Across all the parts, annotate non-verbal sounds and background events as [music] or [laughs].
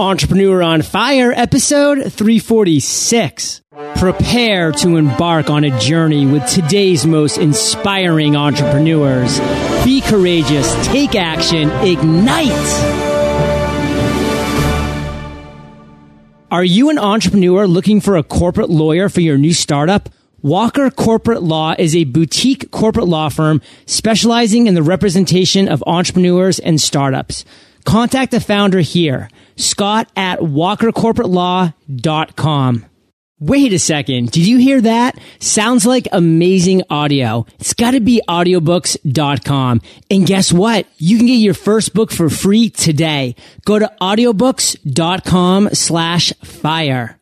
Entrepreneur on Fire, episode 346. Prepare to embark on a journey with today's most inspiring entrepreneurs. Be courageous, take action, ignite. Are you an entrepreneur looking for a corporate lawyer for your new startup? Walker Corporate Law is a boutique corporate law firm specializing in the representation of entrepreneurs and startups. Contact the founder here, Scott at walkercorporatelaw.com. Wait a second. Did you hear that? Sounds like amazing audio. It's got to be audiobooks.com. And guess what? You can get your first book for free today. Go to audiobooks.com slash fire.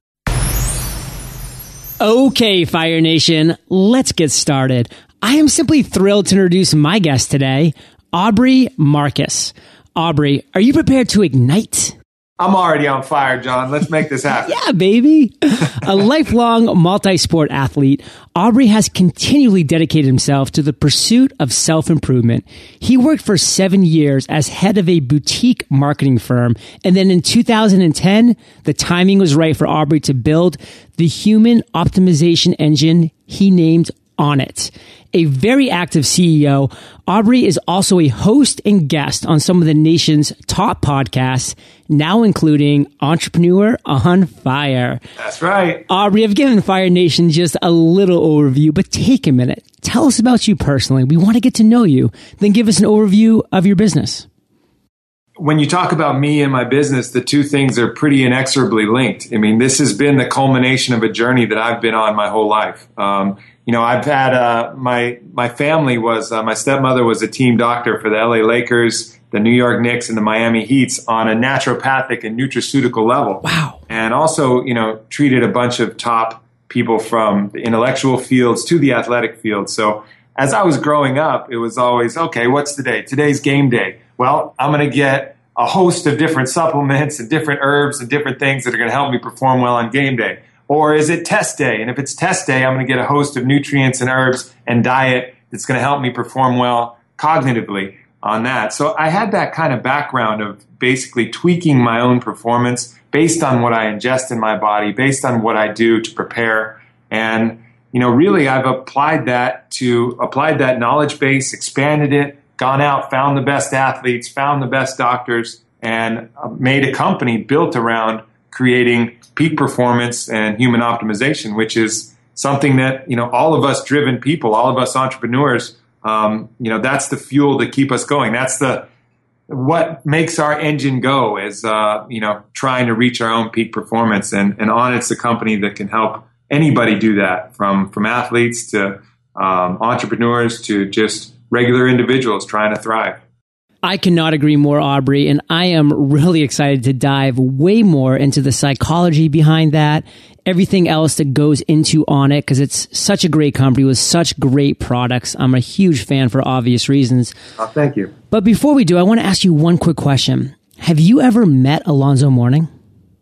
Okay, Fire Nation, let's get started. I am simply thrilled to introduce my guest today, Aubrey Marcus. Aubrey, are you prepared to ignite? I'm already on fire, John. Let's make this happen. [laughs] yeah, baby. A lifelong multi sport athlete, Aubrey has continually dedicated himself to the pursuit of self improvement. He worked for seven years as head of a boutique marketing firm. And then in 2010, the timing was right for Aubrey to build the human optimization engine he named Onnit a very active CEO, Aubrey is also a host and guest on some of the nation's top podcasts, now including Entrepreneur on Fire. That's right. Aubrey, I've given Fire Nation just a little overview, but take a minute. Tell us about you personally. We want to get to know you. Then give us an overview of your business. When you talk about me and my business, the two things are pretty inexorably linked. I mean, this has been the culmination of a journey that I've been on my whole life. Um, you know, I've had uh, my my family was uh, my stepmother was a team doctor for the LA Lakers, the New York Knicks, and the Miami Heats on a naturopathic and nutraceutical level. Wow! And also, you know, treated a bunch of top people from the intellectual fields to the athletic field. So as I was growing up, it was always okay. What's today? Today's game day. Well, I'm going to get a host of different supplements and different herbs and different things that are going to help me perform well on game day. Or is it test day? And if it's test day, I'm going to get a host of nutrients and herbs and diet that's going to help me perform well cognitively on that. So I had that kind of background of basically tweaking my own performance based on what I ingest in my body, based on what I do to prepare. And, you know, really I've applied that to applied that knowledge base, expanded it, gone out, found the best athletes, found the best doctors, and made a company built around creating peak performance and human optimization, which is something that you know all of us driven people, all of us entrepreneurs, um, you know, that's the fuel to keep us going. That's the what makes our engine go is uh, you know trying to reach our own peak performance, and and Onnit's a company that can help anybody do that, from from athletes to um, entrepreneurs to just regular individuals trying to thrive. I cannot agree more, Aubrey, and I am really excited to dive way more into the psychology behind that, everything else that goes into Onnit, because it's such a great company with such great products. I'm a huge fan for obvious reasons. Oh, thank you. But before we do, I want to ask you one quick question. Have you ever met Alonzo Mourning?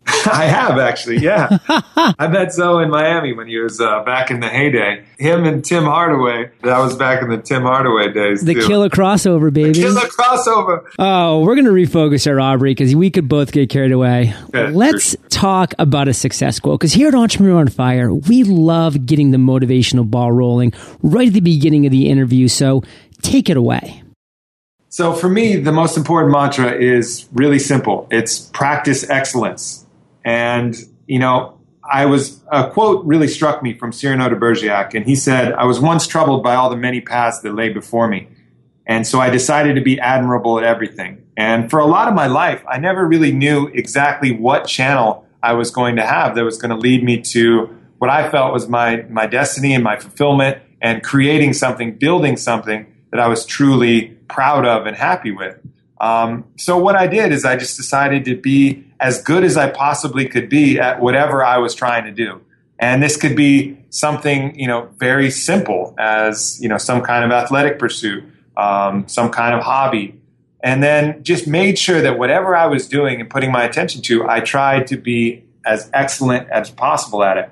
[laughs] I have actually, yeah. I met Zo in Miami when he was uh, back in the heyday. Him and Tim Hardaway. That was back in the Tim Hardaway days. The too. killer crossover, baby. The killer crossover. Oh, we're going to refocus here, Aubrey, because we could both get carried away. Let's sure. talk about a success quote, because here at Entrepreneur on Fire, we love getting the motivational ball rolling right at the beginning of the interview. So take it away. So for me, the most important mantra is really simple. It's practice excellence. And, you know, I was, a quote really struck me from Cyrano de Bergerac, and he said, I was once troubled by all the many paths that lay before me. And so I decided to be admirable at everything. And for a lot of my life, I never really knew exactly what channel I was going to have that was going to lead me to what I felt was my, my destiny and my fulfillment and creating something, building something that I was truly proud of and happy with. Um, so what I did is I just decided to be as good as I possibly could be at whatever I was trying to do. And this could be something, you know, very simple as, you know, some kind of athletic pursuit, um, some kind of hobby. And then just made sure that whatever I was doing and putting my attention to, I tried to be as excellent as possible at it.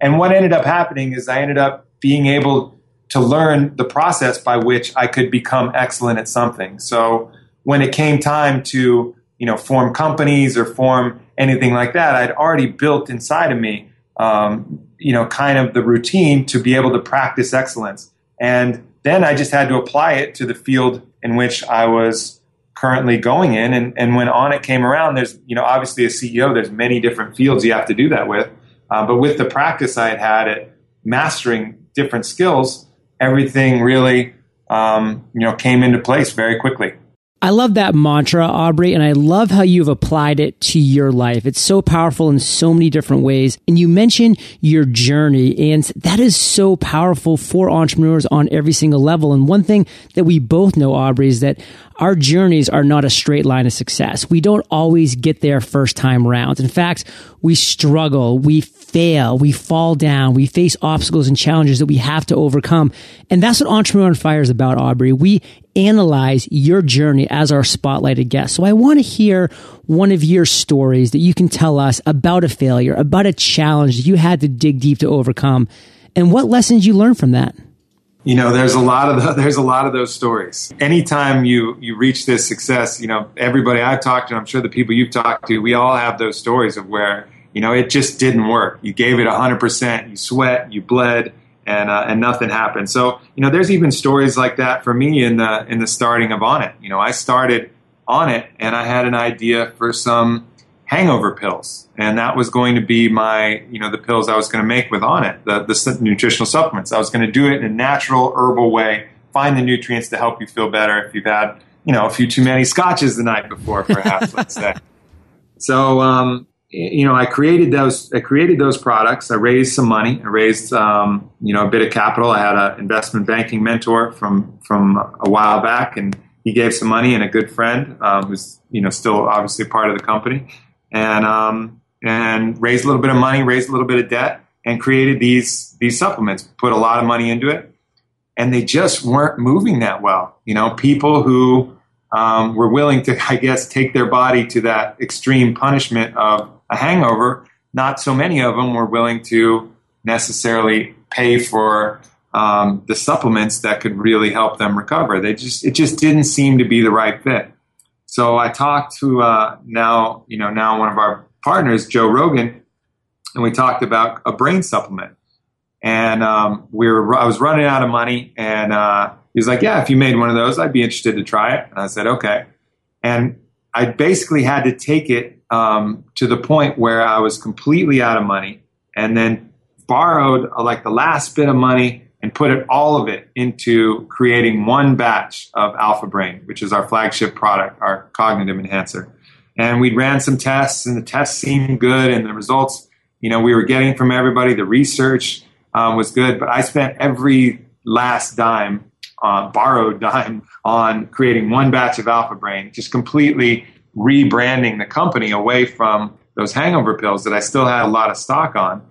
And what ended up happening is I ended up being able to learn the process by which I could become excellent at something. So when it came time to you know, form companies or form anything like that. I'd already built inside of me, um, you know, kind of the routine to be able to practice excellence. And then I just had to apply it to the field in which I was currently going in. And, and when it came around, there's, you know, obviously a CEO, there's many different fields you have to do that with. Uh, but with the practice I had had at mastering different skills, everything really, um, you know, came into place very quickly. I love that mantra, Aubrey, and I love how you've applied it to your life. It's so powerful in so many different ways. And you mentioned your journey, and that is so powerful for entrepreneurs on every single level. And one thing that we both know, Aubrey, is that our journeys are not a straight line of success. We don't always get there first time round. In fact, we struggle, we fail, we fall down, we face obstacles and challenges that we have to overcome. And that's what Entrepreneur on Fire is about, Aubrey. We analyze your journey as our spotlighted guest. So I want to hear one of your stories that you can tell us about a failure, about a challenge that you had to dig deep to overcome, and what lessons you learned from that. You know, there's a lot of the, [laughs] there's a lot of those stories. Anytime you you reach this success, you know, everybody I've talked to, I'm sure the people you've talked to, we all have those stories of where you know it just didn't work. You gave it 100, percent you sweat, you bled, and uh, and nothing happened. So you know, there's even stories like that for me in the in the starting of Onnit. You know, I started Onnit, and I had an idea for some hangover pills, and that was going to be my you know the pills I was going to make with Onnit, the the nutritional supplements. I was going to do it in a natural herbal way, find the nutrients to help you feel better if you've had you know a few too many scotches the night before, perhaps let's say. [laughs] So um, you know, I created those. I created those products. I raised some money. I raised, um, you know, a bit of capital. I had an investment banking mentor from from a while back, and he gave some money. And a good friend um, who's you know still obviously part of the company, and um, and raised a little bit of money, raised a little bit of debt, and created these these supplements. Put a lot of money into it, and they just weren't moving that well. You know, people who um, were willing to, [laughs] I guess, take their body to that extreme punishment of a hangover, not so many of them were willing to necessarily pay for um, the supplements that could really help them recover. They just it just didn't seem to be the right fit. So I talked to uh, now you know now one of our partners, Joe Rogan, and we talked about a brain supplement. And um, we were I was running out of money, and uh, he was like, "Yeah, if you made one of those, I'd be interested to try it." And I said, "Okay." And I basically had to take it um, to the point where I was completely out of money and then borrowed uh, like the last bit of money and put it all of it into creating one batch of Alpha Brain, which is our flagship product, our cognitive enhancer. And we ran some tests, and the tests seemed good, and the results, you know, we were getting from everybody. The research um, was good, but I spent every last dime, uh, borrowed [laughs] dime, on creating one batch of Alpha Brain, just completely rebranding the company away from those hangover pills that I still had a lot of stock on.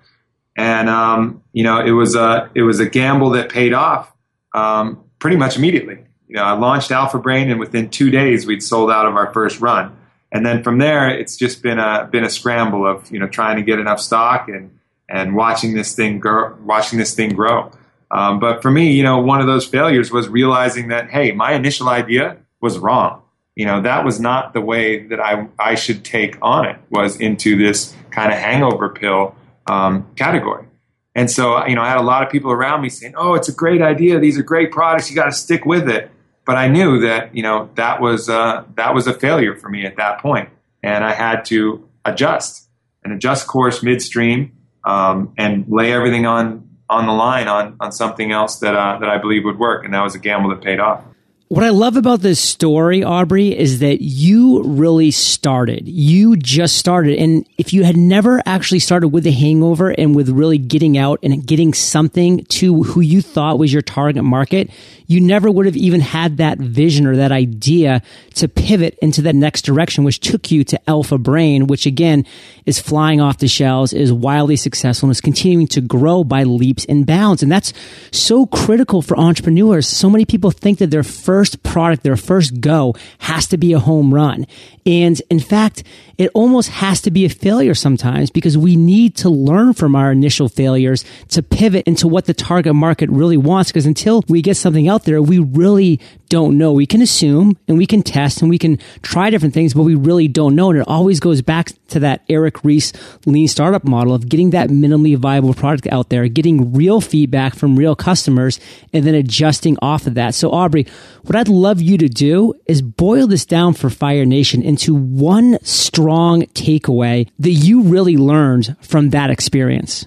And um, you know, it was a it was a gamble that paid off um, pretty much immediately. You know, I launched Alpha Brain, and within two days, we'd sold out of our first run. And then from there, it's just been a been a scramble of you know trying to get enough stock and and watching this thing grow, watching this thing grow. Um, but for me, you know, one of those failures was realizing that hey, my initial idea was wrong you know that was not the way that I I should take on it, was into this kind of hangover pill um, category. And so you know I had a lot of people around me saying, "Oh, it's a great idea. These are great products. You got to stick with it." But I knew that you know that was uh, that was a failure for me at that point, and I had to adjust and adjust course midstream um, and lay everything on on the line on on something else that uh, that I believe would work. And that was a gamble that paid off. What I love about this story, Aubrey, is that you really started. You just started. And if you had never actually started with the hangover and with really getting out and getting something to who you thought was your target market, you never would have even had that vision or that idea to pivot into the next direction, which took you to Alpha Brain, which again is flying off the shelves, is wildly successful, and is continuing to grow by leaps and bounds. And that's so critical for entrepreneurs. So many people think that their first product, their first go has to be a home run. And in fact, it almost has to be a failure sometimes because we need to learn from our initial failures to pivot into what the target market really wants. Because until we get something out there, we really don't know. We can assume and we can test and we can try different things, but we really don't know. And it always goes back to that Eric Ries lean startup model of getting that minimally viable product out there, getting real feedback from real customers, and then adjusting off of that. So Aubrey, what I'd love you to do is boil this down for Fire Nation into one strong takeaway that you really learned from that experience.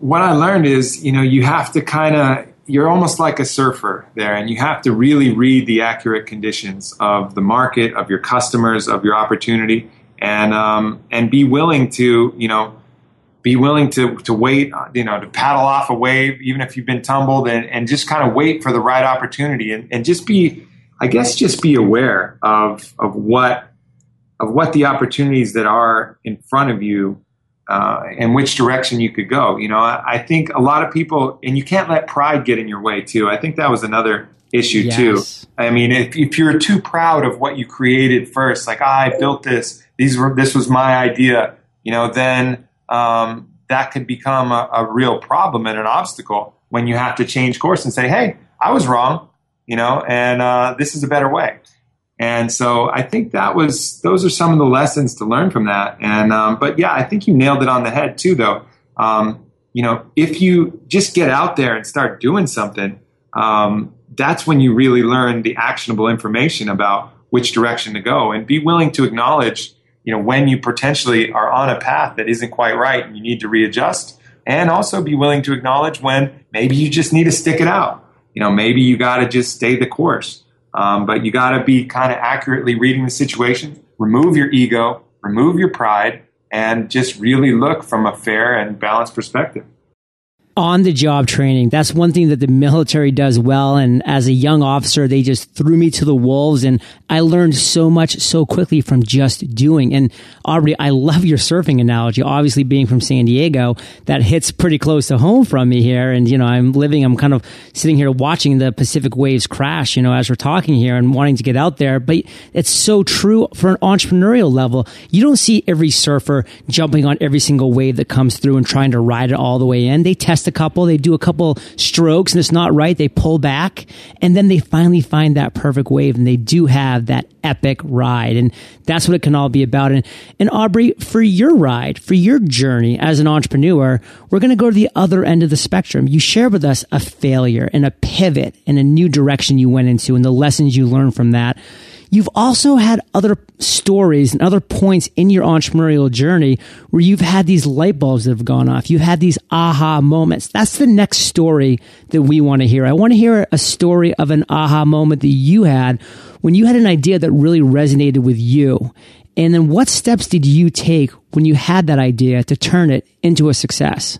What I learned is, you know, you have to kind of you're almost like a surfer there, and you have to really read the accurate conditions of the market, of your customers, of your opportunity, and um, and be willing to you know be willing to to wait you know to paddle off a wave even if you've been tumbled and, and just kind of wait for the right opportunity and, and just be I guess just be aware of of what of what the opportunities that are in front of you uh, and which direction you could go. You know, I, I, think a lot of people, and you can't let pride get in your way too. I think that was another issue yes. too. I mean, if, if you're too proud of what you created first, like ah, I built this, these were this was my idea, you know, then um, that could become a, a real problem and an obstacle when you have to change course and say, hey, I was wrong, you know, and uh, this is a better way. And so I think that was those are some of the lessons to learn from that. And um, but yeah, I think you nailed it on the head too, though. Um, you know, if you just get out there and start doing something, um, that's when you really learn the actionable information about which direction to go, and be willing to acknowledge, you know, when you potentially are on a path that isn't quite right and you need to readjust, and also be willing to acknowledge when maybe you just need to stick it out. You know, maybe you got to just stay the course. Um, but you got to be kind of accurately reading the situation, remove your ego, remove your pride, and just really look from a fair and balanced perspective on the job training. That's one thing that the military does well. And as a young officer, they just threw me to the wolves and I learned so much so quickly from just doing. And Aubrey, I love your surfing analogy. Obviously being from San Diego, that hits pretty close to home from me here. And, you know, I'm living, I'm kind of sitting here watching the Pacific waves crash, you know, as we're talking here and wanting to get out there. But it's so true for an entrepreneurial level. You don't see every surfer jumping on every single wave that comes through and trying to ride it all the way in. They test a couple, they do a couple strokes and it's not right, they pull back, and then they finally find that perfect wave and they do have that epic ride. And that's what it can all be about. And, and Aubrey, for your ride, for your journey as an entrepreneur, we're going to go to the other end of the spectrum. You share with us a failure and a pivot and a new direction you went into and the lessons you learned from that. You've also had other stories and other points in your entrepreneurial journey where you've had these light bulbs that have gone off. You've had these aha moments. That's the next story that we want to hear. I want to hear a story of an aha moment that you had when you had an idea that really resonated with you. And then what steps did you take when you had that idea to turn it into a success?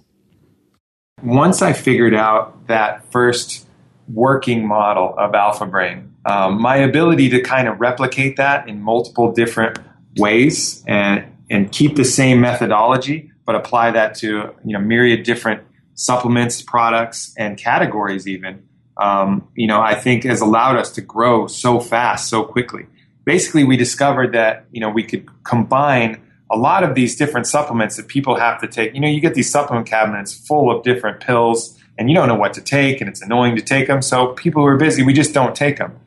Once I figured out that first working model of Alpha Brain, um, my ability to kind of replicate that in multiple different ways and and keep the same methodology, but apply that to you know myriad different supplements, products, and categories even. Um, you know, I think has allowed us to grow so fast, so quickly. Basically, we discovered that you know we could combine a lot of these different supplements that people have to take. You know, you get these supplement cabinets full of different pills, and you don't know what to take, and it's annoying to take them. So people who are busy, we just don't take them.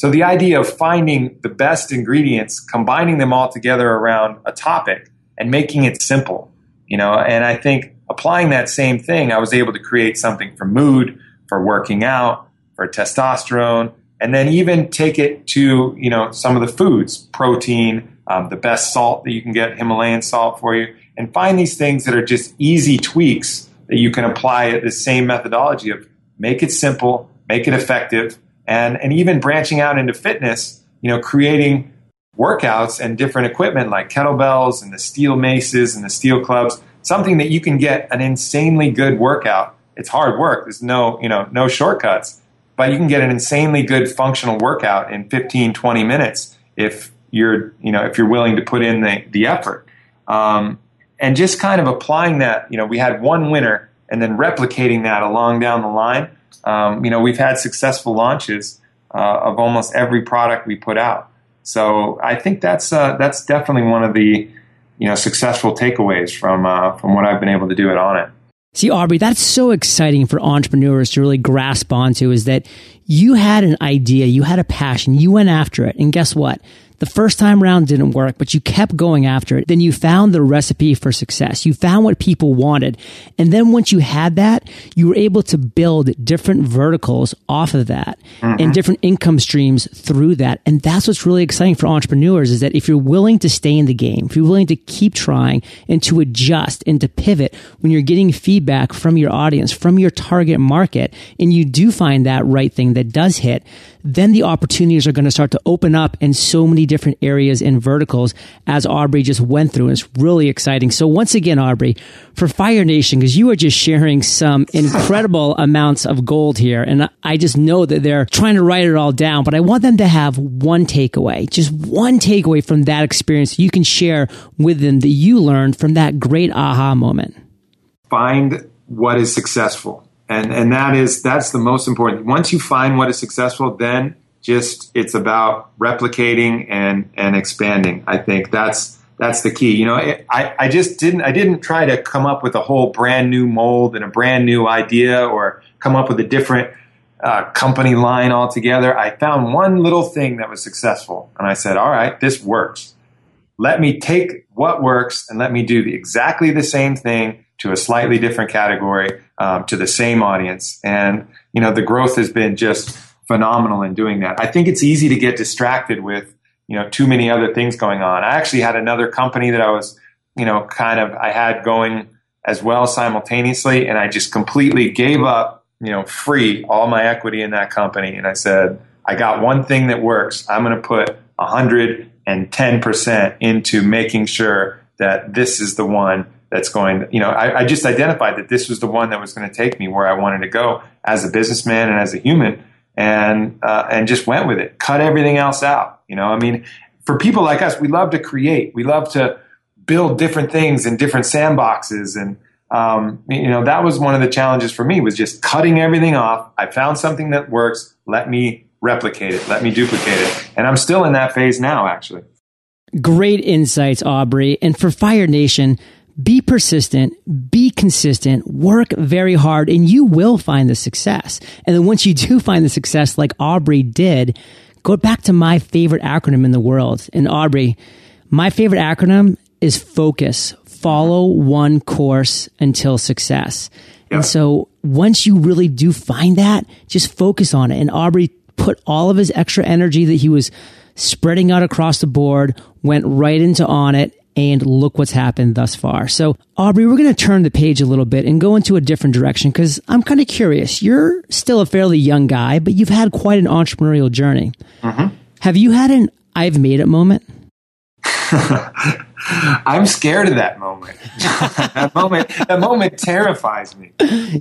So the idea of finding the best ingredients, combining them all together around a topic and making it simple, you know, and I think applying that same thing, I was able to create something for mood, for working out, for testosterone, and then even take it to, you know, some of the foods, protein, um, the best salt that you can get, Himalayan salt for you, and find these things that are just easy tweaks that you can apply at the same methodology of make it simple, make it effective, and and even branching out into fitness, you know, creating workouts and different equipment like kettlebells and the steel maces and the steel clubs, something that you can get an insanely good workout. It's hard work. There's no, you know, no shortcuts, but you can get an insanely good functional workout in 15, 20 minutes if you're, you know, if you're willing to put in the, the effort. Um, and just kind of applying that, you know, we had one winner and then replicating that along down the line um, you know, we've had successful launches uh, of almost every product we put out. So I think that's uh, that's definitely one of the you know successful takeaways from uh, from what I've been able to do at Onnit. See, Aubrey, that's so exciting for entrepreneurs to really grasp onto is that you had an idea, you had a passion, you went after it, and guess what? The first time round didn't work, but you kept going after it. Then you found the recipe for success. You found what people wanted. And then once you had that, you were able to build different verticals off of that mm-hmm. and different income streams through that. And that's what's really exciting for entrepreneurs is that if you're willing to stay in the game, if you're willing to keep trying and to adjust and to pivot when you're getting feedback from your audience, from your target market, and you do find that right thing that does hit, then the opportunities are going to start to open up in so many different areas and verticals as Aubrey just went through. And it's really exciting. So once again, Aubrey, for Fire Nation, because you are just sharing some [laughs] incredible amounts of gold here. And I just know that they're trying to write it all down, but I want them to have one takeaway, just one takeaway from that experience you can share with them that you learned from that great aha moment. Find what is successful and and that is that's the most important once you find what is successful then just it's about replicating and and expanding. I think that's that's the key. You know i i just didn't i didn't try to come up with a whole brand new mold and a brand new idea or come up with a different uh, company line altogether. I found one little thing that was successful and i said all right this works. Let me take what works and let me do the, exactly the same thing to a slightly different category um, to the same audience. And, you know, the growth has been just phenomenal in doing that. I think it's easy to get distracted with, you know, too many other things going on. I actually had another company that I was, you know, kind of, I had going as well simultaneously. And I just completely gave up, you know, free all my equity in that company. And I said, I got one thing that works. I'm going to put 110% into making sure that this is the one that's going, you know, I, I, just identified that this was the one that was going to take me where I wanted to go as a businessman and as a human, and uh, and just went with it. Cut everything else out. You know, I mean, for people like us, we love to create. We love to build different things in different sandboxes, and um, you know, that was one of the challenges for me was just cutting everything off. I found something that works. Let me replicate it. Let me duplicate it, and I'm still in that phase now, actually. Great insights, Aubrey. And for Fire Nation, be persistent, be consistent, work very hard, and you will find the success. And then once you do [laughs] find the success, like Aubrey did, go back to my favorite acronym in the world. And Aubrey, my favorite acronym is focus. Follow one course until success. Yeah. And so once you really do find that, just focus on it. And Aubrey put all of his extra energy that he was spreading out across the board, went right into Onnit and look what's happened thus far. So, Aubrey, we're going to turn the page a little bit and go into a different direction because I'm kind of curious. You're still a fairly young guy, but you've had quite an entrepreneurial journey. Mm-hmm. Have you had an I've made it moment? [laughs] [laughs] I'm scared of that moment. [laughs] that moment, that moment terrifies me.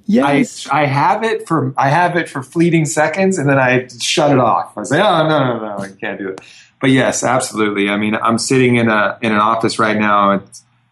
Yes, I, I have it for I have it for fleeting seconds, and then I shut it off. I say, "Oh no, no, no, I can't do it." but yes, absolutely. I mean, I'm sitting in a in an office right now,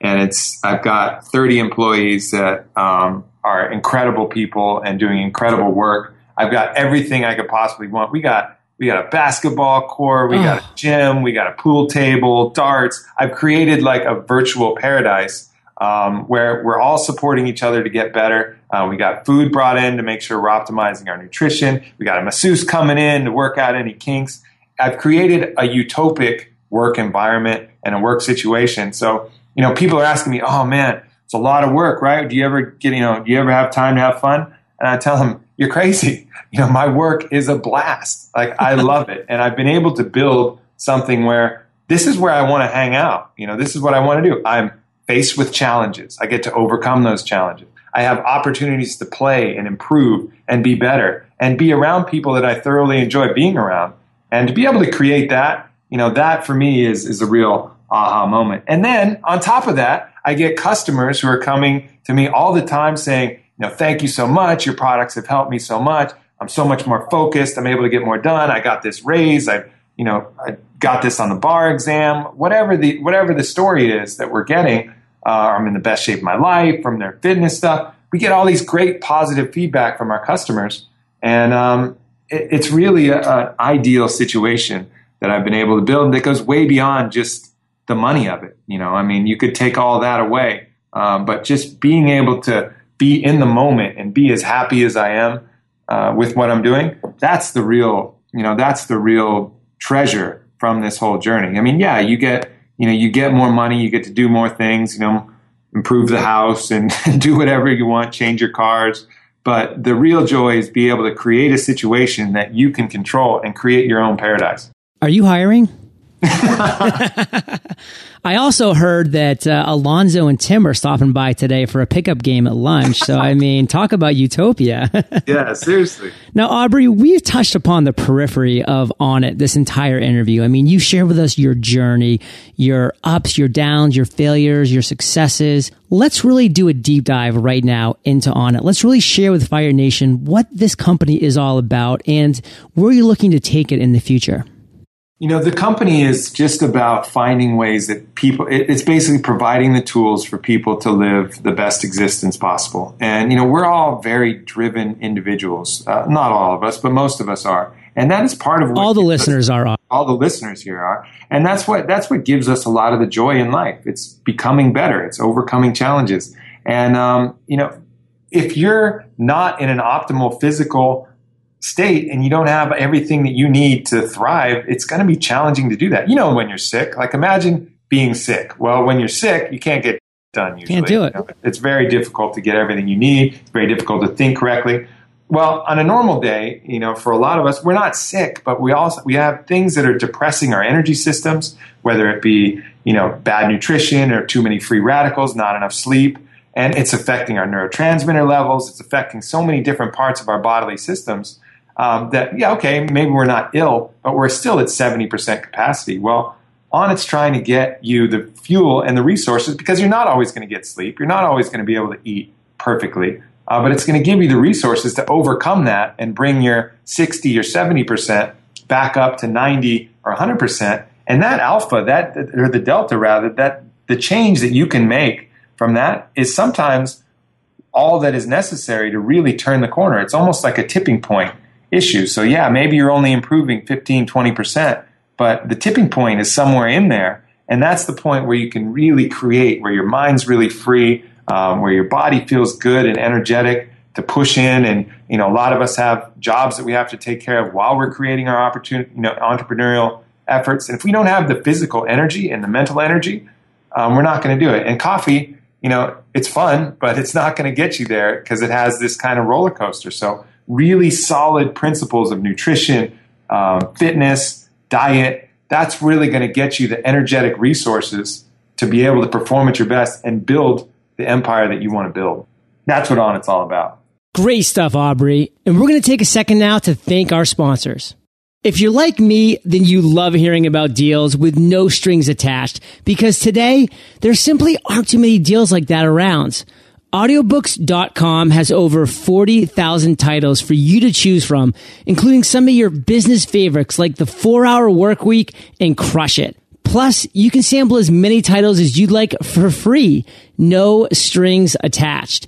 and it's I've got 30 employees that um, are incredible people and doing incredible work. I've got everything I could possibly want. We got we got a basketball court, we got a gym, we got a pool table, darts. I've created like a virtual paradise um, where we're all supporting each other to get better. Uh, we got food brought in to make sure we're optimizing our nutrition. We got a masseuse coming in to work out any kinks. I've created a utopic work environment and a work situation. So, you know, people are asking me, oh man, it's a lot of work, right? Do you ever get, you know, do you ever have time to have fun? And I tell them, you're crazy. [laughs] You know, my work is a blast. Like I [laughs] love it. And I've been able to build something where this is where I want to hang out. You know, this is what I want to do. I'm faced with challenges. I get to overcome those challenges. I have opportunities to play and improve and be better and be around people that I thoroughly enjoy being around. And to be able to create that, you know, that for me is, is a real aha moment. And then on top of that, I get customers who are coming to me all the time saying, you know, thank you so much. Your products have helped me so much. I'm so much more focused. I'm able to get more done. I got this raise. I, you know, I got this on the bar exam. Whatever the whatever the story is that we're getting, uh, I'm in the best shape of my life from their fitness stuff. We get all these great positive feedback from our customers, and um, it, it's really an ideal situation that I've been able to build that goes way beyond just the money of it. You know, I mean, you could take all that away, um, but just being able to be in the moment and be as happy as I am uh, with what I'm doing, that's the real, you know, that's the real treasure from this whole journey. I mean, yeah, you get, you know, you get more money, you get to do more things, you know, improve the house and [laughs] do whatever you want, change your cars. But the real joy is be able to create a situation that you can control and create your own paradise. Are you hiring? [laughs] I also heard that uh, Alonzo and Tim are stopping by today for a pickup game at lunch. So, I [laughs] mean, talk about utopia. [laughs] yeah, seriously. Now, Aubrey, we've touched upon the periphery of Onnit this entire interview. I mean, you shared with us your journey, your ups, your downs, your failures, your successes. Let's really do a deep dive right now into Onnit. Let's really share with Fire Nation what this company is all about and where you're looking to take it in the future. You know, the company is just about finding ways that people, it's basically providing the tools for people to live the best existence possible. And, you know, we're all very driven individuals. Uh, not all of us, but most of us are. And that is part of what all the listeners us, are. All the listeners here are. And that's what, that's what gives us a lot of the joy in life. It's becoming better. It's overcoming challenges. And, um, you know, if you're not in an optimal physical state and you don't have everything that you need to thrive, it's going to be challenging to do that. You know, when you're sick, like imagine being sick. Well, when you're sick, you can't get done usually. Can't do it. You know, it's very difficult to get everything you need. It's very difficult to think correctly. Well, on a normal day, you know, for a lot of us, we're not sick, but we also we have things that are depressing our energy systems, whether it be, you know, bad nutrition or too many free radicals, not enough sleep, and it's affecting our neurotransmitter levels, it's affecting so many different parts of our bodily systems um, that, yeah, okay, maybe we're not ill, but we're still at 70% capacity. Well, Onnit's trying to get you the fuel and the resources because you're not always going to get sleep. You're not always going to be able to eat perfectly. Uh, but it's going to give you the resources to overcome that and bring your 60 or 70% back up to 90 or 100%. And that alpha, that or the delta rather, that the change that you can make from that is sometimes all that is necessary to really turn the corner. It's almost like a tipping point issues. So yeah, maybe you're only improving 15, 20%, but the tipping point is somewhere in there. And that's the point where you can really create, where your mind's really free, um, where your body feels good and energetic to push in. And, you know, a lot of us have jobs that we have to take care of while we're creating our opportunity, you know, entrepreneurial efforts. And if we don't have the physical energy and the mental energy, um, we're not going to do it. And coffee, you know, it's fun, but it's not going to get you there because it has this kind of roller coaster. So really solid principles of nutrition, um, fitness, diet, that's really going to get you the energetic resources to be able to perform at your best and build the empire that you want to build. That's what Onnit's all about. Great stuff, Aubrey. And we're going to take a second now to thank our sponsors. If you're like me, then you love hearing about deals with no strings attached because today there simply aren't too many deals like that around. Audiobooks.com has over 40,000 titles for you to choose from, including some of your business favorites like The 4 Hour Work Week and Crush It. Plus, you can sample as many titles as you'd like for free. No strings attached.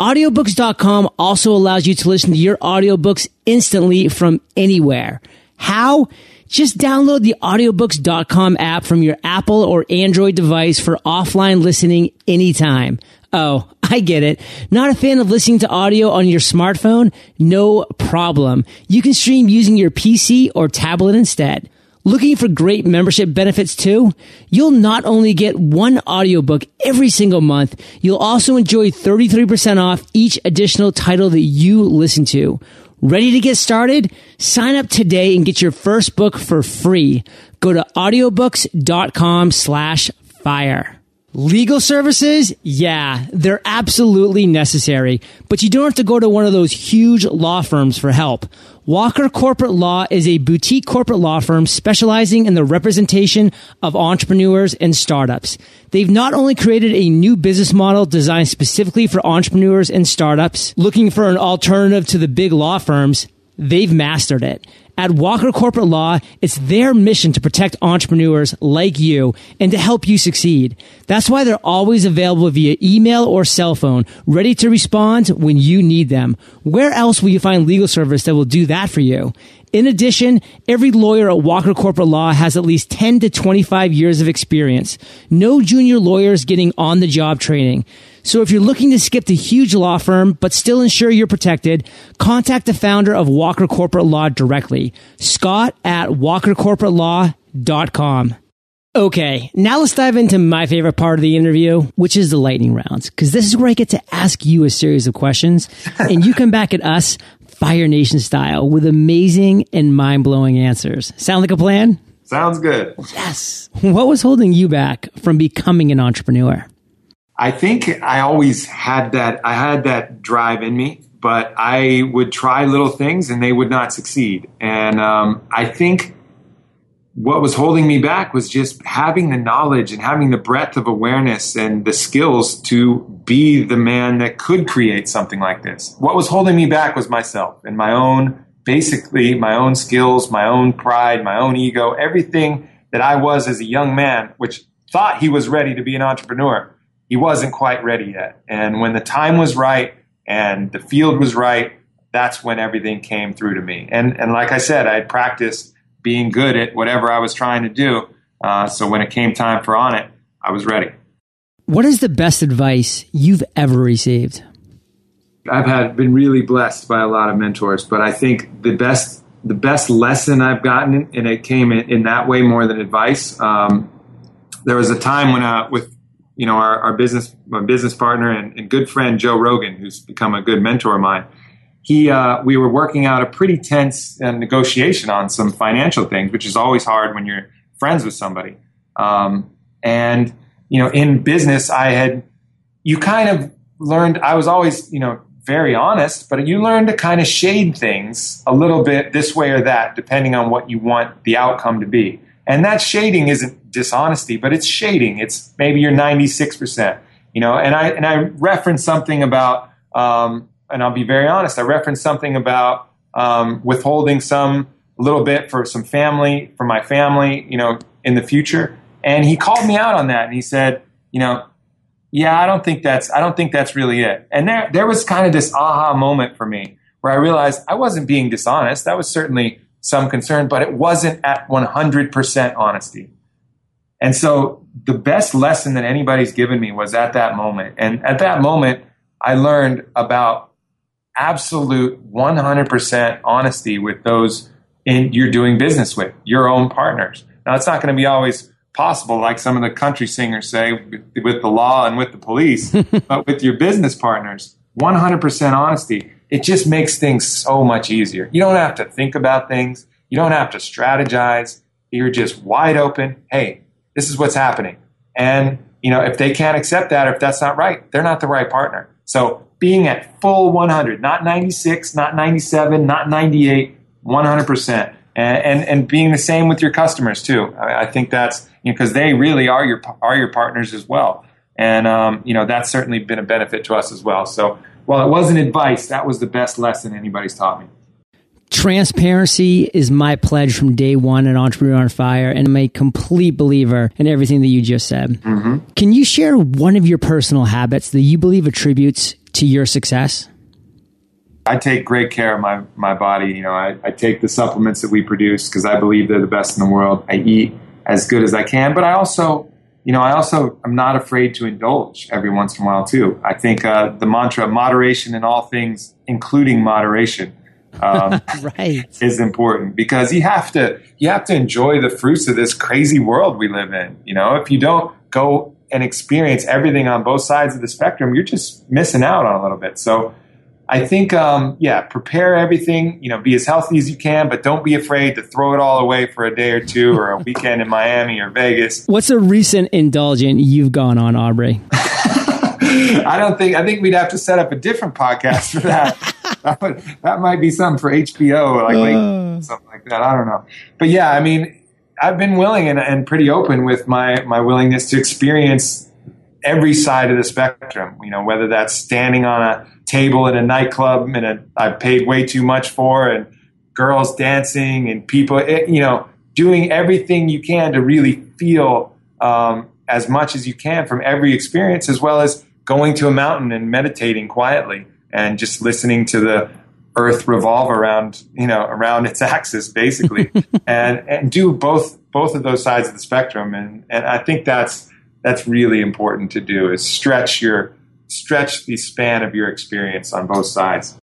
Audiobooks.com also allows you to listen to your audiobooks instantly from anywhere. How? Just download the audiobooks.com app from your Apple or Android device for offline listening anytime. Oh, [laughs] I get it. Not a fan of listening to audio on your smartphone? No problem. You can stream using your PC or tablet instead. Looking for great membership benefits too? You'll not only get one audiobook every single month, you'll also enjoy 33% off each additional title that you listen to. Ready to get started? Sign up today and get your first book for free. Go to audiobooks.com slash fire. Legal services? Yeah, they're absolutely necessary, but you don't have to go to one of those huge law firms for help. Walker Corporate Law is a boutique corporate law firm specializing in the representation of entrepreneurs and startups. They've not only created a new business model designed specifically for entrepreneurs and startups looking for an alternative to the big law firms, they've mastered it. At Walker Corporate Law, it's their mission to protect entrepreneurs like you and to help you succeed. That's why they're always available via email or cell phone, ready to respond when you need them. Where else will you find legal service that will do that for you? In addition, every lawyer at Walker Corporate Law has at least 10 to 25 years of experience. No junior lawyers getting on the job training. So if you're looking to skip the huge law firm, but still ensure you're protected, contact the founder of Walker Corporate Law directly, Scott at walkercorporatelaw.com. Okay, now let's dive into my favorite part of the interview, which is the lightning rounds, because this is where I get to ask you a series of questions [laughs] and you come back at us Fire Nation style with amazing and mind blowing answers. Sound like a plan? Sounds good. Yes. What was holding you back from becoming an entrepreneur? I think I always had that. I had that drive in me, but I would try little things and they would not succeed. And um, I think what was holding me back was just having the knowledge and having the breadth of awareness and the skills to be the man that could create something like this. What was holding me back was myself and my own, basically, my own skills, my own pride, my own ego, everything that I was as a young man, which thought he was ready to be an entrepreneur. He wasn't quite ready yet. And when the time was right and the field was right, that's when everything came through to me. And, and like I said, I had practiced being good at whatever I was trying to do. Uh, so when it came time for Onnit, I was ready. What is the best advice you've ever received? I've had been really blessed by a lot of mentors, but I think the best the best lesson I've gotten, and it came in, in that way more than advice. Um, there was a time when, I, with you know, our, our business my business partner and, and, good friend Joe Rogan, who's become a good mentor of mine he uh, we were working out a pretty tense uh, negotiation on some financial things, which is always hard when you're friends with somebody. Um, and you know, in business, I had you kind of learned. I was always you know very honest, but you learn to kind of shade things a little bit this way or that, depending on what you want the outcome to be. And that shading isn't dishonesty, but it's shading. It's maybe you're 96%, you know, and I, and I referenced something about, um, and I'll be very honest, I referenced something about um, withholding some little bit for some family, for my family, you know, in the future. And he called me out on that, and he said, you know, yeah, I don't think that's I don't think that's really it. And there there was kind of this aha moment for me where I realized I wasn't being dishonest. That was certainly some concern, but it wasn't at 100% honesty. And so the best lesson that anybody's given me was at that moment. And at that moment, I learned about absolute 100% honesty with those in, you're doing business with, your own partners. Now, it's not going to be always possible, like some of the country singers say, with, with the law and with the police, [laughs] but with your business partners, 100% honesty. It just makes things so much easier. You don't have to think about things. You don't have to strategize. You're just wide open. Hey, this is what's happening. And, you know, if they can't accept that, or if that's not right, they're not the right partner. So being at full 100, not 96, not 97, not 98, 100%. And, and, and being the same with your customers too. I, I think that's, you know, cause they really are your, are your partners as well. And, um, you know, that's certainly been a benefit to us as well. So while it wasn't advice, that was the best lesson anybody's taught me. Transparency is my pledge from day one at Entrepreneur on Fire, and I'm a complete believer in everything that you just said. Mm-hmm. Can you share one of your personal habits that you believe attributes to your success? I take great care of my, my body. You know, I, I take the supplements that we produce because I believe they're the best in the world. I eat as good as I can, but I also, you know, I also am not afraid to indulge every once in a while too. I think uh, the mantra moderation in all things, including moderation, um, [laughs] right. is important because you have to you have to enjoy the fruits of this crazy world we live in. You know, if you don't go and experience everything on both sides of the spectrum, you're just missing out on a little bit. So I think, um, yeah, prepare everything, you know, be as healthy as you can, but don't be afraid to throw it all away for a day or two or a [laughs] weekend in Miami or Vegas. What's a recent indulgent you've gone on, Aubrey? [laughs] I don't think, I think we'd have to set up a different podcast for that. [laughs] that, would, that might be something for HBO, like, uh. something like that. I don't know. But yeah, I mean, I've been willing and, and pretty open with my my willingness to experience every side of the spectrum. You know, whether that's standing on a table at a nightclub and I paid way too much for and girls dancing and people, eh, you know, doing everything you can to really feel um, as much as you can from every experience, as well as going to a mountain and meditating quietly and just listening to the earth revolve around you know around its axis basically. [laughs] And and do both both of those sides of the spectrum. And and I think that's that's really important to do is stretch your stretch the span of your experience on both sides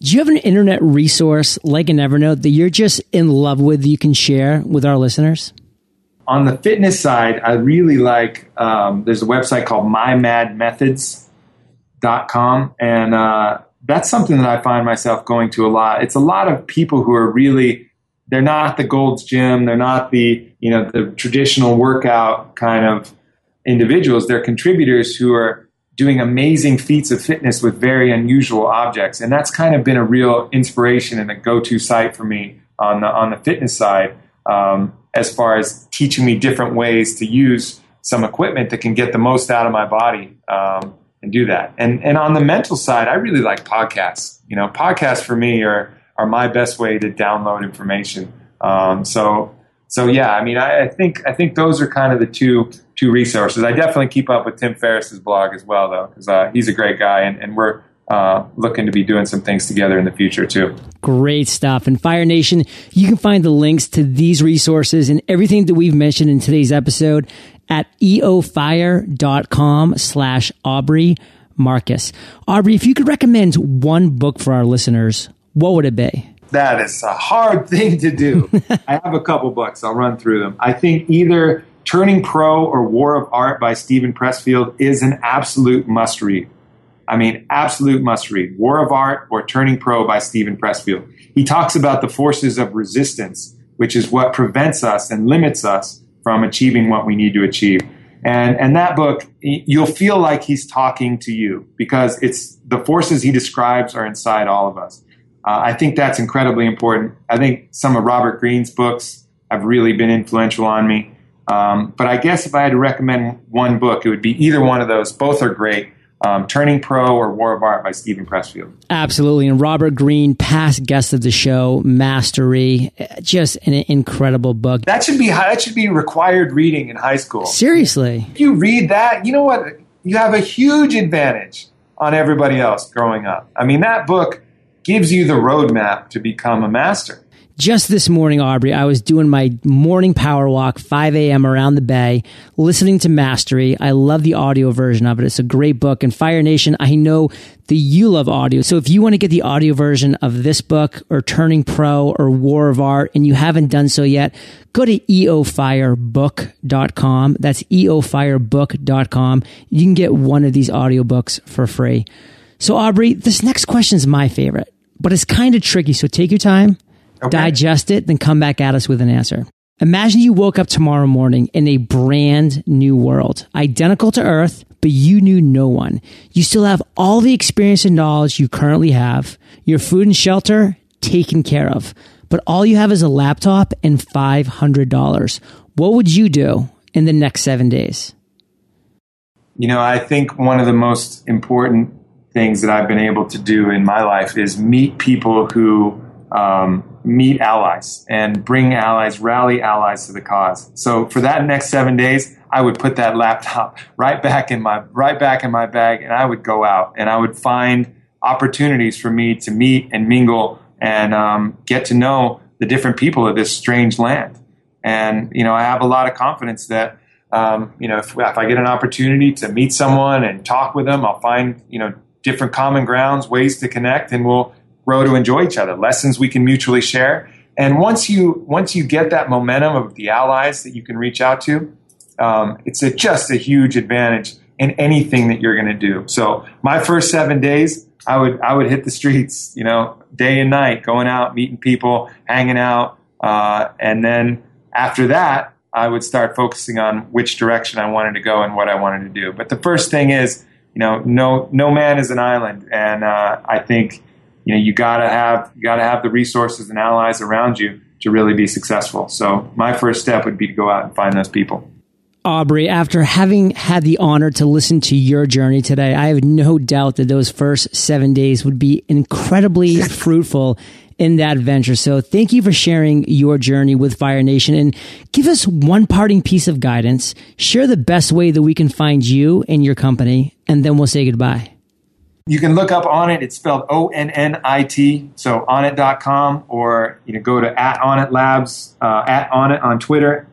do you have an internet resource like an Evernote that you're just in love with that you can share with our listeners? On the fitness side, I really like, um, there's a website called mymadmethods.com. And uh, that's something that I find myself going to a lot. It's a lot of people who are really, they're not the Gold's Gym, they're not the, you know, the traditional workout kind of individuals. They're contributors who are doing amazing feats of fitness with very unusual objects. And that's kind of been a real inspiration and a go-to site for me on the on the fitness side, um, as far as teaching me different ways to use some equipment that can get the most out of my body um, and do that. And and on the mental side, I really like podcasts. You know, podcasts for me are are my best way to download information. Um, so so yeah, I mean, I, I, think I think those are kind of the two two resources. I definitely keep up with Tim Ferriss's blog as well, though, because uh, he's a great guy, and, and we're uh, looking to be doing some things together in the future too. Great stuff. And Fire Nation, you can find the links to these resources and everything that we've mentioned in today's episode at eofire.com slash Aubrey Marcus. Aubrey, if you could recommend one book for our listeners, what would it be? that is a hard thing to do. [laughs] I have a couple books. I'll run through them. I think either Turning Pro or War of Art by Steven Pressfield is an absolute must read. I mean, absolute must read. War of Art or Turning Pro by Steven Pressfield. He talks about the forces of resistance, which is what prevents us and limits us from achieving what we need to achieve. And, and that book, you'll feel like he's talking to you because it's the forces he describes are inside all of us. Uh, I think that's incredibly important. I think some of Robert Greene's books have really been influential on me. Um, but I guess if I had to recommend one book, it would be either one of those. Both are great. Um, Turning Pro or War of Art by Steven Pressfield. Absolutely. And Robert Greene, past guest of the show, Mastery, just an incredible book. That should be that should be required reading in high school. Seriously. If you read that, you know what? You have a huge advantage on everybody else growing up. I mean, that book gives you the roadmap to become a master. Just this morning, Aubrey, I was doing my morning power walk, 5 a.m. around the bay, listening to Mastery. I love the audio version of it. It's a great book. And Fire Nation, I know that you love audio. So if you want to get the audio version of this book or Turning Pro or War of Art and you haven't done so yet, go to eofirebook.com. That's eofirebook.com. You can get one of these audiobooks for free. So, Aubrey, this next question is my favorite, but it's kind of tricky. So take your time, okay. digest it, then come back at us with an answer. Imagine you woke up tomorrow morning in a brand new world, identical to Earth, but you knew no one. You still have all the experience and knowledge you currently have, your food and shelter taken care of, but all you have is a laptop and $500. What would you do in the next seven days? You know, I think one of the most important things that I've been able to do in my life is meet people who um, meet allies and bring allies, rally allies to the cause. So for that next seven days, I would put that laptop [laughs] right back in my right back in my bag, and I would go out and I would find opportunities for me to meet and mingle and um, get to know the different people of this strange land. And you know, I have a lot of confidence that um, you know if, if I get an opportunity to meet someone and talk with them, I'll find you know different common grounds, ways to connect, and we'll grow to enjoy each other. Lessons we can mutually share. And once you once you get that momentum of the allies that you can reach out to, um, it's a, just a huge advantage in anything that you're going to do. So my first seven days, I would I would hit the streets, you know, day and night, going out, meeting people, hanging out, uh, and then after that, I would start focusing on which direction I wanted to go and what I wanted to do. But the first thing is you know, no no man is an island, and uh, I think you know you gotta have you gotta have the resources and allies around you to really be successful. So my first step would be to go out and find those people. Aubrey, after having had the honor to listen to your journey today, I have no doubt that those first seven days would be incredibly [laughs] fruitful in that venture. So thank you for sharing your journey with Fire Nation and give us one parting piece of guidance. Share the best way that we can find you and your company, and then we'll say goodbye. You can look up Onnit. It's spelled O N N I T. So onnit.com or you know go to at Onnit Labs, uh, at Onnit on Twitter,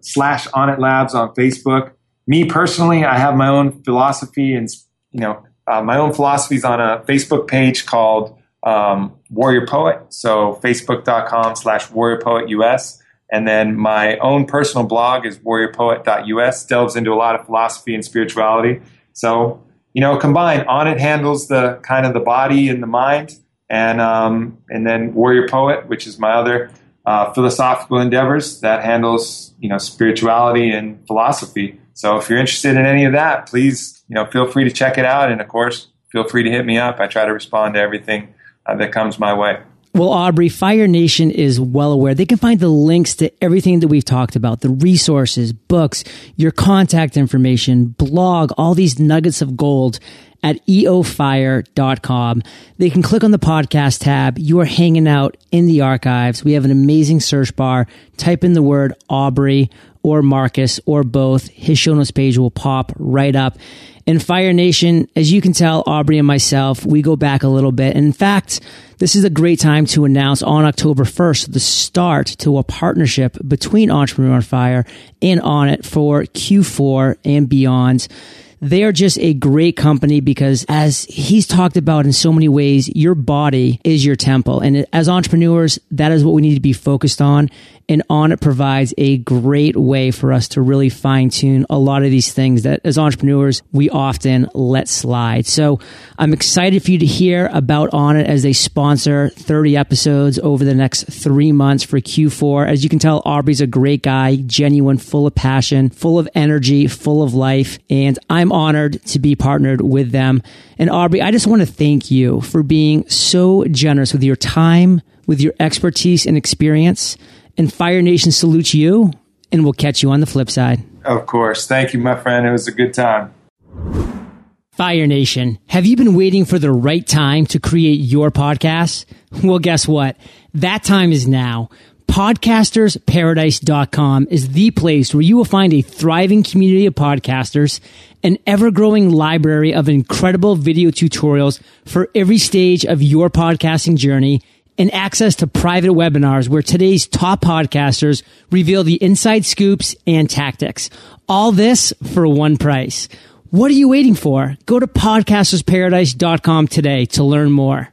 slash Onnit Labs on Facebook. Me personally, I have my own philosophy and you know uh, my own philosophies on a Facebook page called um, Warrior Poet. So facebook.com slash Warrior Poet US. And then my own personal blog is warriorpoet.us, delves into a lot of philosophy and spirituality. So, you know, combined, Onnit handles the kind of the body and the mind. And, um, and then Warrior Poet, which is my other uh, philosophical endeavors that handles, you know, spirituality and philosophy. So if you're interested in any of that, please, you know, feel free to check it out. And of course, feel free to hit me up. I try to respond to everything uh, that comes my way. Well, Aubrey, Fire Nation is well aware. They can find the links to everything that we've talked about, the resources, books, your contact information, blog, all these nuggets of gold at eofire.com. They can click on the podcast tab. You are hanging out in the archives. We have an amazing search bar. Type in the word Aubrey or Marcus or both. His show notes page will pop right up. And Fire Nation, as you can tell, Aubrey and myself, we go back a little bit. In fact, this is a great time to announce on October 1st the start to a partnership between Entrepreneur on Fire and Onnit for Q4 and beyond. They are just a great company because as he's talked about in so many ways, your body is your temple. And as entrepreneurs, that is what we need to be focused on and Onnit provides a great way for us to really fine tune a lot of these things that as entrepreneurs we often let slide. So I'm excited for you to hear about Onnit as they sponsor 30 episodes over the next three months for Q4. As you can tell, Aubrey's a great guy, genuine, full of passion, full of energy, full of life. And I'm honored to be partnered with them. And Aubrey, I just want to thank you for being so generous with your time, with your expertise and experience and Fire Nation salutes you, and we'll catch you on the flip side. Of course. Thank you, my friend. It was a good time. Fire Nation, have you been waiting for the right time to create your podcast? Well, guess what? That time is now. Podcastersparadise.com is the place where you will find a thriving community of podcasters, an ever growing library of incredible video tutorials for every stage of your podcasting journey and access to private webinars where today's top podcasters reveal the inside scoops and tactics. All this for one price. What are you waiting for? Go to podcastersparadise.com today to learn more.